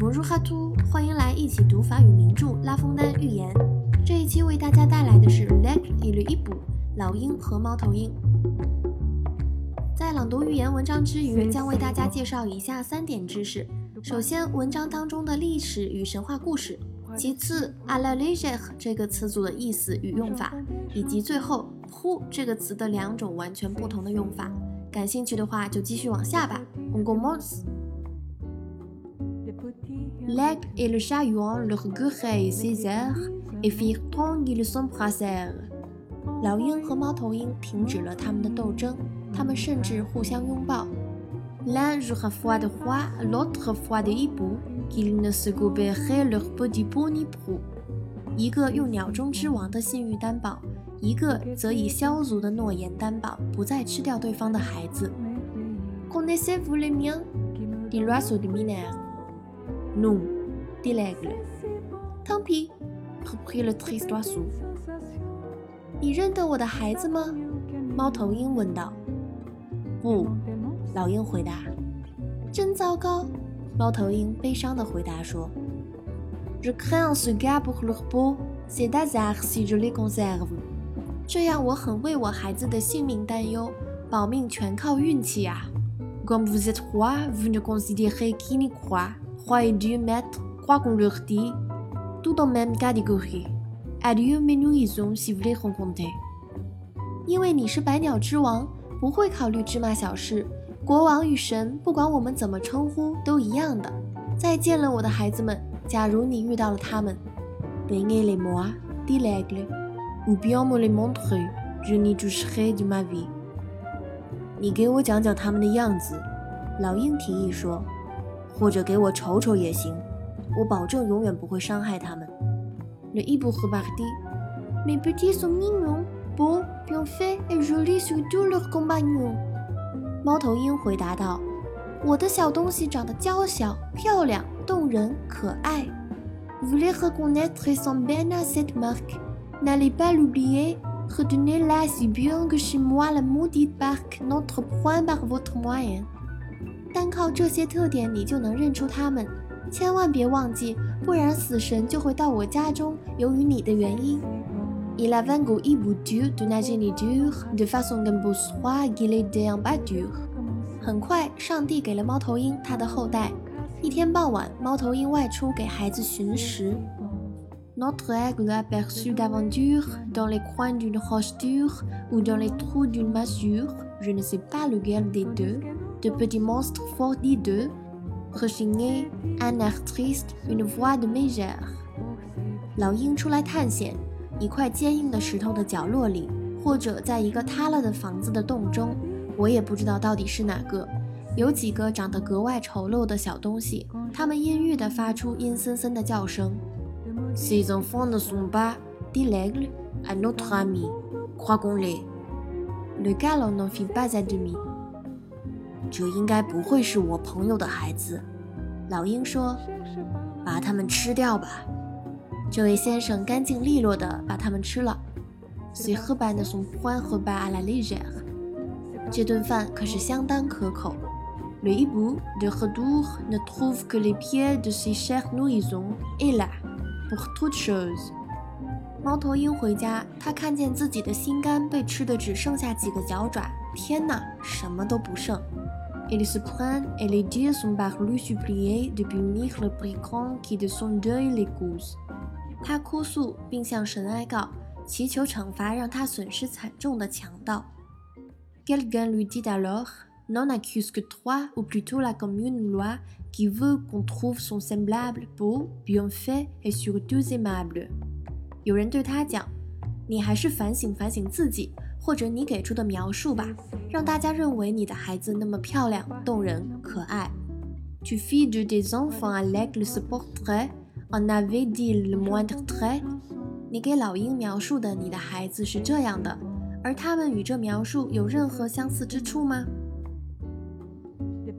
Bonjour à tous，欢迎来一起读法语名著《拉封丹寓言》。这一期为大家带来的是《L'Aigle et le Hibou》老鹰和猫头鹰。在朗读寓言文章之余，将为大家介绍以下三点知识：首先，文章当中的历史与神话故事；其次，à la légère 这个词组的意思与用法；以及最后，who 这个词的两种完全不同的用法。感兴趣的话，就继续往下吧。On commence. L'aigle et le chahut leur gueulaient ses airs et firent tant qu'ils s'embrassèrent. 老鹰和猫头鹰停止了他们的斗争，他们甚至互相拥抱。L'un jouera foi de roi, l'autre foi de hibou, qu'ils ne se goberaient leur petit pony prou. 一个用鸟中之王的信誉担保。一个则以枭族的诺言担保，不再吃掉对方的孩子。Connaissez-vous les miens? dit l'oiseau de Minerve. Non, dit l'aigle. Tant pis, reprit le triste oiseau. 你认得我的孩子吗？猫头鹰问道。不，老鹰回答。真糟糕，猫头鹰悲伤地回答说。Je crains ce gars pour leur peau. C'est hasard si je le conserve. 这样我很为我孩子的性命担忧，保命全靠运气啊。Comme vous êtes roi, vous ne considérez qui n'y croit. Roi et Dieu maître, quoi qu'on leur dit, tout en même catégorie. Adieu mes nuisons si vous les rencontrez. 因为你是百鸟之王，不会考虑芝麻小事。国王与神，不管我们怎么称呼，都一样的。再见了，我的孩子们。假如你遇到了他们。Venez les moi, dit l'aigle. Ou bien me les montrer, je n'y toucherai de ma vie。你给我讲讲他们的样子，老鹰提议说， 或者给我瞅瞅也行，我保证永远不会伤害他们。Le hibou repartit. Mes petits sont mignons, beaux, bien faits et jolis sur tous leurs compagnons。猫头鹰回答道：“我的小东西长得娇小、漂亮、动人、可爱。Reconnaîtrez sans peine à cette marque。” N'allez pas l'oublier, retenez-la si bien que chez moi la maudite barque n'entre point par votre moyen。单靠这些特点，你就能认出他们。千万别忘记，不然死神就会到我家中，由于你的原因。Il a vaincu hibou dur de la géniture de façon qu'un beau soir qu'il était en pâture。很快，上帝给了猫头鹰它的后代。一天傍晚，猫头鹰外出给孩子寻食。Notre aigle aperçut d'aventure dans les coins d'une roche dure ou dans les trous d'une masure, je ne sais pas lequel des deux, de petits monstres fort hideux, rechignés, un air triste, une voix de mégère. 老鹰出来探险，一块坚硬的石头的角落里，或者在一个塌了的房子的洞中，我也不知道到底是哪个。有几个长得格外丑陋的小东西，它们阴郁地发出阴森森的叫声。Ces enfants ne sont pas, dit l'aigle, à notre ami. Crois-qu'on-les. Le galop n'en fit pas à demi. 这应该不会是我朋友的孩子，老鹰说：“把它们吃掉吧。”这位先生干净利落地把它们吃了。Ces repas ne sont point repas à la légère。这顿饭可是相当可口。Le hibou de retour ne trouve que les pieds de ses chers nourrissons et là. pour toute chose。猫头鹰回家，他看见自己的心肝被吃的只剩下几个脚爪。天哪，什么都不剩。Il se plaint et les dieux sont parus supplier de punir le brigand qui de son deuil les cause。他哭诉并向神哀告，祈求惩罚让他损失惨重的强盗。Quelqu'un lui dit alors, non accuse que toi, ou plutôt la commune loi qui veut qu'on trouve son semblable beau, bien fait et surtout aimable。有人对他讲：“你还是反省反省自己， 或者你给出的描述吧，让大家认为你的孩子那么漂亮、动人、可爱。” Tu fais de tes enfants à l'aigle ce portrait, en avait-il le moindre trait？你给老鹰描述的你的孩子是这样的，而他们与这描述有任何相似之处吗？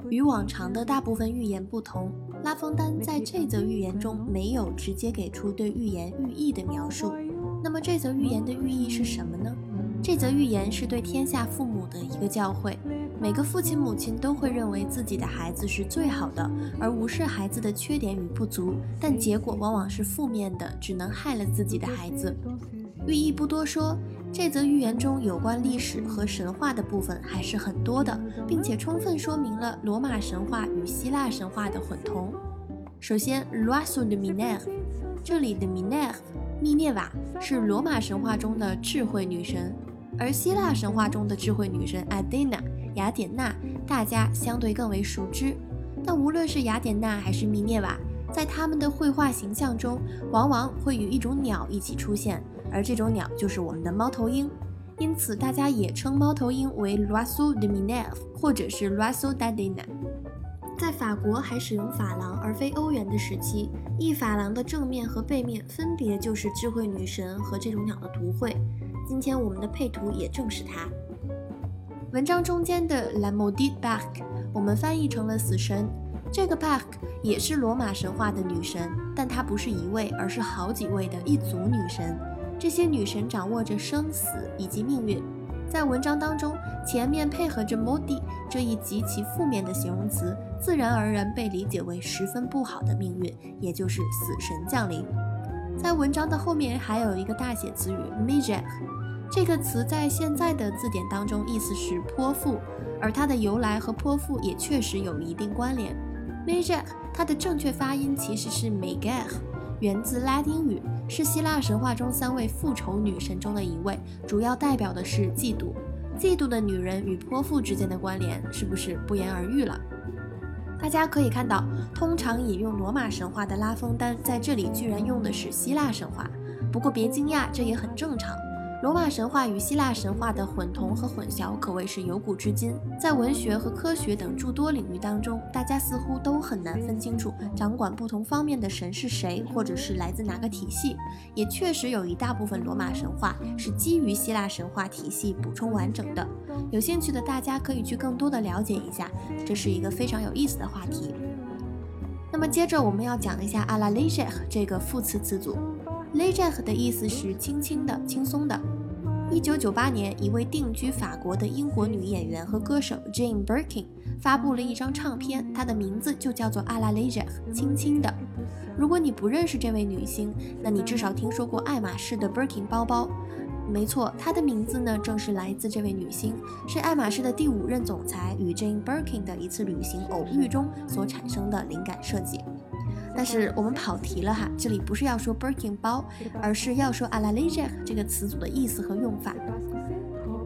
与往常的大部分寓言不同，拉封丹在这则寓言中没有直接给出对寓言寓意的描述。那么这则寓言的寓意是什么呢？这则寓言是对天下父母的一个教诲。每个父亲母亲都会认为自己的孩子是最好的，而无视孩子的缺点与不足，但结果往往是负面的，只能害了自己的孩子。寓意不多说，这则寓言中有关历史和神话的部分还是很多的，并且充分说明了罗马神话与希腊神话的混同。首先，Rousseau de m i n e r 这里的 m i n e r 密涅瓦是罗马神话中的智慧女神，而希腊神话中的智慧女神 Athena 雅典娜，大家相对更为熟知。但无论是雅典娜还是密涅瓦，在他们的绘画形象中，往往会与一种鸟一起出现，而这种鸟就是我们的猫头鹰。因此，大家也称猫头鹰为 Rousseau de Minerve，或者是 Rousseau d'Athena。在法国还使用法郎而非欧元的时期，一法郎的正面和背面分别就是智慧女神和这种鸟的图绘。今天我们的配图也正是它。文章中间的 La Maudite Barque，我们翻译成了死神。这个 Barque 也是罗马神话的女神，但她不是一位，而是好几位的一组女神。这些女神掌握着生死以及命运。在文章当中，前面配合着 “modi” 这一极其负面的形容词，自然而然被理解为十分不好的命运，也就是死神降临。在文章的后面还有一个大写词语 m a g e 这个词在现在的字典当中意思是泼妇，而它的由来和泼妇也确实有一定关联。m a g e 它的正确发音其实是 Mega 源自拉丁语。是希腊神话中三位复仇女神中的一位，主要代表的是嫉妒。嫉妒的女人与泼妇之间的关联，是不是不言而喻了？大家可以看到，通常引用罗马神话的拉风丹，在这里居然用的是希腊神话。不过别惊讶，这也很正常。罗马神话与希腊神话的混同和混淆可谓是由古至今，在文学和科学等诸多领域当中，大家似乎都很难分清楚掌管不同方面的神是谁，或者是来自哪个体系。也确实有一大部分罗马神话是基于希腊神话体系补充完整的。有兴趣的大家可以去更多的了解一下，这是一个非常有意思的话题。那么接着我们要讲一下阿拉 l e g e 这个副词词组。Leger 的意思是轻轻的、轻松的。一九九八年，一位定居法国的英国女演员和歌手 Jane Birkin 发布了一张唱片，她的名字就叫做《阿拉 Leger》，轻轻的。如果你不认识这位女星，那你至少听说过爱马仕的 Birkin 包包。没错，她的名字呢，正是来自这位女星，是爱马仕的第五任总裁与 Jane Birkin 的一次旅行偶遇中所产生的灵感设计。但是我们跑题了哈，这里不是要说 Birkin 包，而是要说 a l a l e g e 这个词组的意思和用法。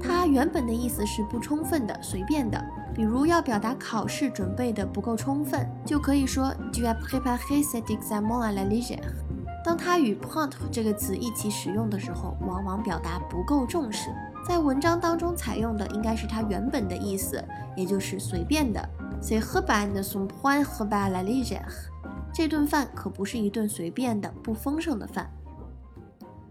它原本的意思是不充分的、随便的，比如要表达考试准备的不够充分，就可以说 Tu as préparé cet examen à la légère。当它与 point 这个词一起使用的时候，往往表达不够重视。在文章当中采用的应该是它原本的意思，也就是随便的。C'est repas ne sont point repas à la légère。这顿饭可不是一顿随便的、不丰盛的饭。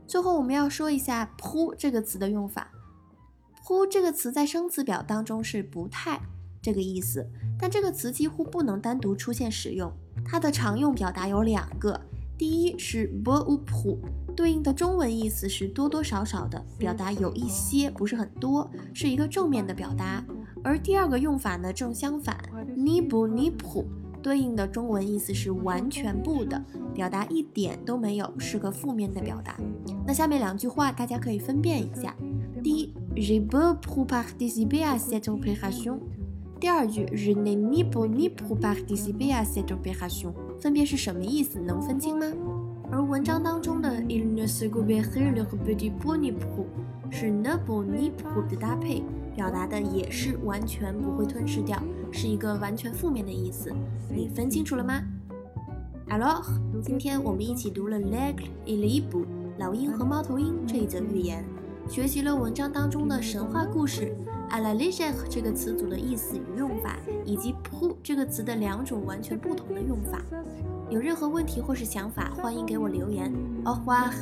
最后，我们要说一下“扑”这个词的用法。“扑”这个词在生词表当中是“不太”这个意思，但这个词几乎不能单独出现使用。它的常用表达有两个，第一是 b u p 对应的中文意思是多多少少的，表达有一些，不是很多，是一个正面的表达。而第二个用法呢，正相反，ni bu ni pu。对应的中文意思是完全不的，表达一点都没有，是个负面的表达。那下面两句话大家可以分辨一下：第一，je peux pas participer à cette opération；第二句，je n'ai ni pas ni pour participer à cette opération，分别是什么意思？能分清吗？而文章当中的 il ne se gouverne le petit pour ni pour 是 ne pour ni pour 的搭配。表达的也是完全不会吞噬掉，是一个完全负面的意思。你分清楚了吗？Alors，今天我们一起读了 L'Aigle et le Hibou 老鹰和猫头鹰这一则寓言，学习了文章当中的神话故事 a la légère 这个词组的意思与用法，以及 pou 这个词的两种完全不同的用法。有任何问题或是想法，欢迎给我留言。哦哇。